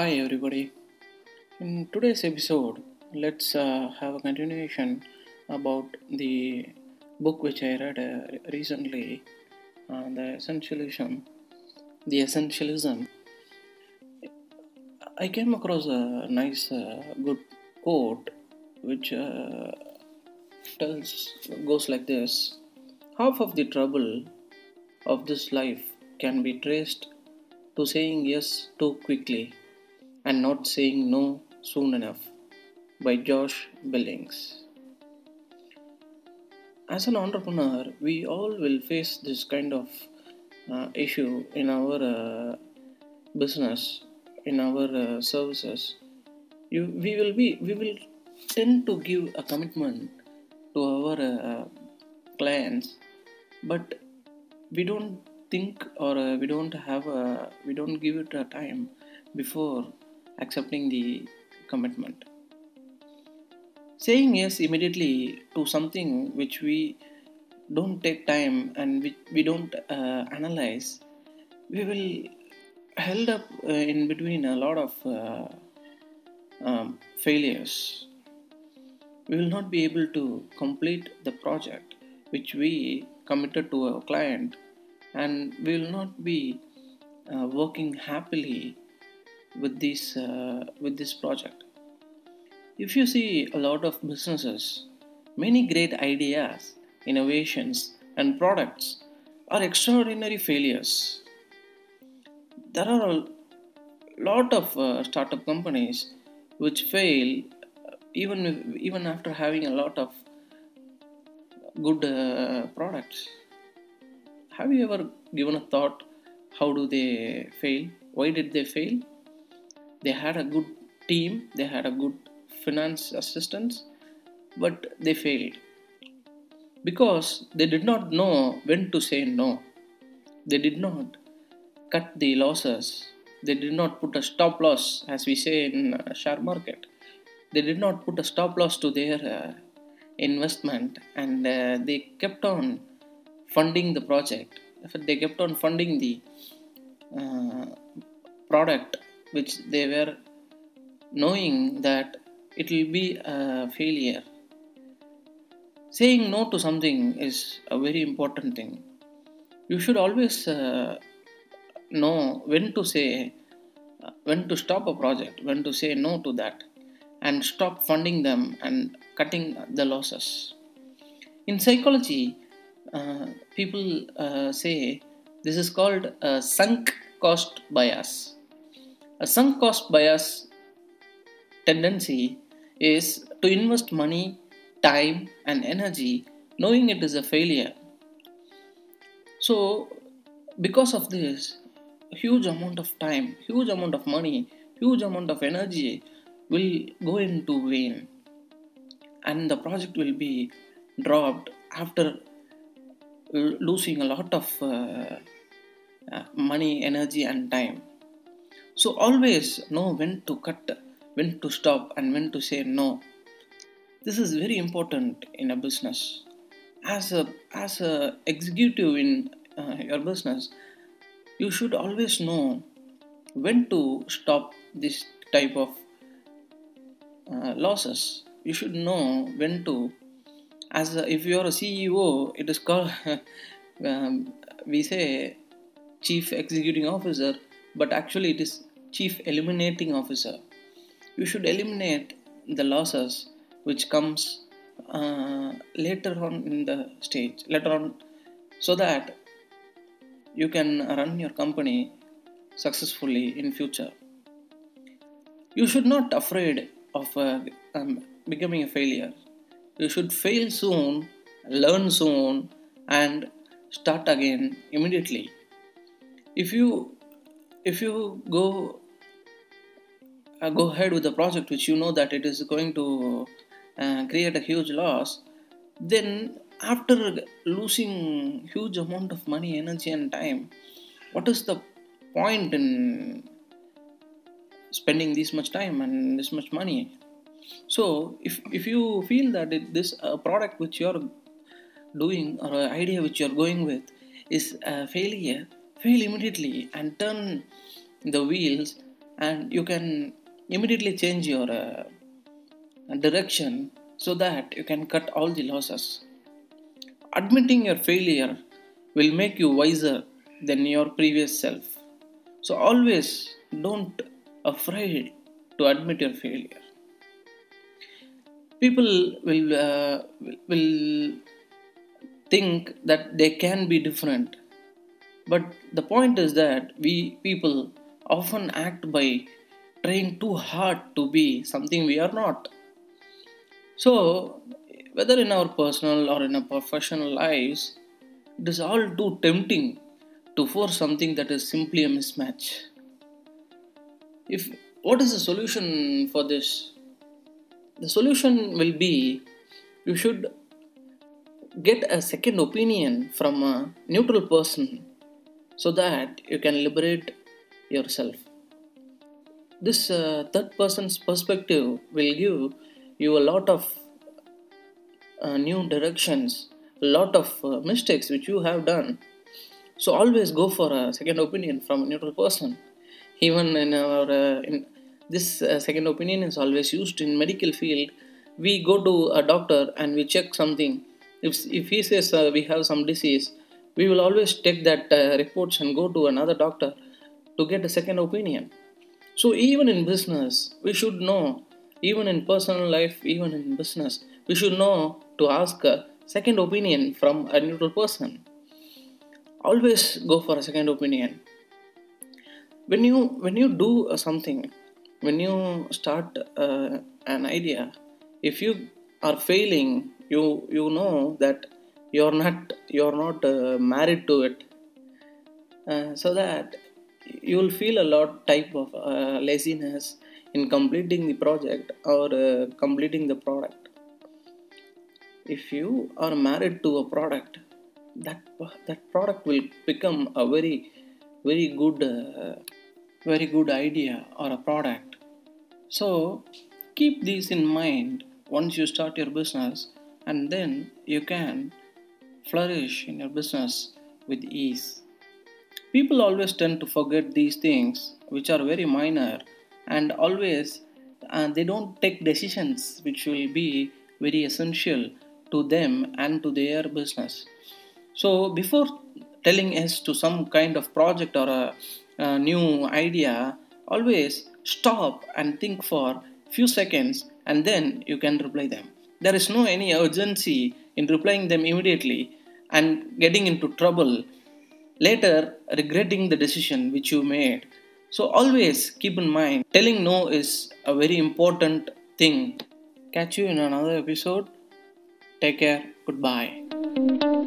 Hi, everybody. In today's episode, let's uh, have a continuation about the book which I read uh, recently, uh, The Essentialism. The Essentialism. I came across a nice, uh, good quote which uh, tells goes like this: Half of the trouble of this life can be traced to saying yes too quickly and not saying no soon enough by Josh Billings. As an entrepreneur, we all will face this kind of uh, issue in our uh, business, in our uh, services. You, we will be, we will tend to give a commitment to our uh, clients, but we don't think or uh, we don't have a, we don't give it a time before accepting the commitment. Saying yes immediately to something which we don't take time and which we don't uh, analyze we will held up uh, in between a lot of uh, um, failures. We will not be able to complete the project which we committed to our client and we will not be uh, working happily with this uh, with this project. If you see a lot of businesses many great ideas innovations and products are extraordinary failures. There are a lot of uh, startup companies which fail even even after having a lot of good uh, products. Have you ever given a thought how do they fail? Why did they fail they had a good team they had a good finance assistance but they failed. Because they did not know when to say no. They did not cut the losses. They did not put a stop loss as we say in uh, share market. They did not put a stop loss to their uh, investment and uh, they kept on funding the project. They kept on funding the uh, product which they were knowing that it will be a failure. Saying no to something is a very important thing. You should always uh, know when to say when to stop a project when to say no to that and stop funding them and cutting the losses. In psychology uh, people uh, say this is called a sunk cost bias. A sunk cost bias tendency is to invest money, time, and energy knowing it is a failure. So, because of this, huge amount of time, huge amount of money, huge amount of energy will go into vain, and the project will be dropped after losing a lot of uh, uh, money, energy, and time. So always know when to cut, when to stop, and when to say no. This is very important in a business. As a as a executive in uh, your business, you should always know when to stop this type of uh, losses. You should know when to as a, if you are a ceo it is called um, we say chief executing officer but actually it is chief eliminating officer. You should eliminate the losses which comes uh, later on in the stage later on so that you can run your company successfully in future. You should not afraid of uh, um, becoming a failure. You should fail soon, learn soon, and start again immediately. If you if you go go ahead with the project which you know that it is going to uh, create a huge loss, then after losing huge amount of money, energy, and time, what is the point in spending this much time and this much money? so if, if you feel that it, this uh, product which you're doing or an idea which you're going with is a failure fail immediately and turn the wheels and you can immediately change your uh, direction so that you can cut all the losses. Admitting your failure will make you wiser than your previous self. So always don't afraid to admit your failure. People will uh, will think that they can be different, but the point is that we people often act by trying too hard to be something we are not. So, whether in our personal or in our professional lives, it is all too tempting to force something that is simply a mismatch. If what is the solution for this? The solution will be you should get a second opinion from a neutral person so that you can liberate yourself. This uh, third person's perspective will give you a lot of uh, new directions, a lot of uh, mistakes which you have done. So always go for a second opinion from a neutral person. Even in our uh, in this uh, second opinion is always used in medical field. We go to a doctor and we check something. If if he says we have some disease, we will always take that uh, reports and go to another doctor to get a second opinion. So even in business, we should know. Even in personal life, even in business, we should know to ask a second opinion from a neutral person. Always go for a second opinion. When you when you do something, when you start uh, an idea, if you are failing, you you know that you're not you're not uh, married to it, uh, so that you will feel a lot type of uh, laziness in completing the project or uh, completing the product. If you are married to a product that that product will become a very very good uh, very good idea or a product. So keep these in mind once you start your business and then you can flourish in your business with ease People always tend to forget these things, which are very minor, and always uh, they don't take decisions which will be very essential to them and to their business. So, before telling yes to some kind of project or a, a new idea, always stop and think for few seconds and then you can reply them. There is no any urgency in replying them immediately and getting into trouble later regretting the decision which you made. So always keep in mind telling no is a very important thing. Catch you in another episode. Take care. Goodbye.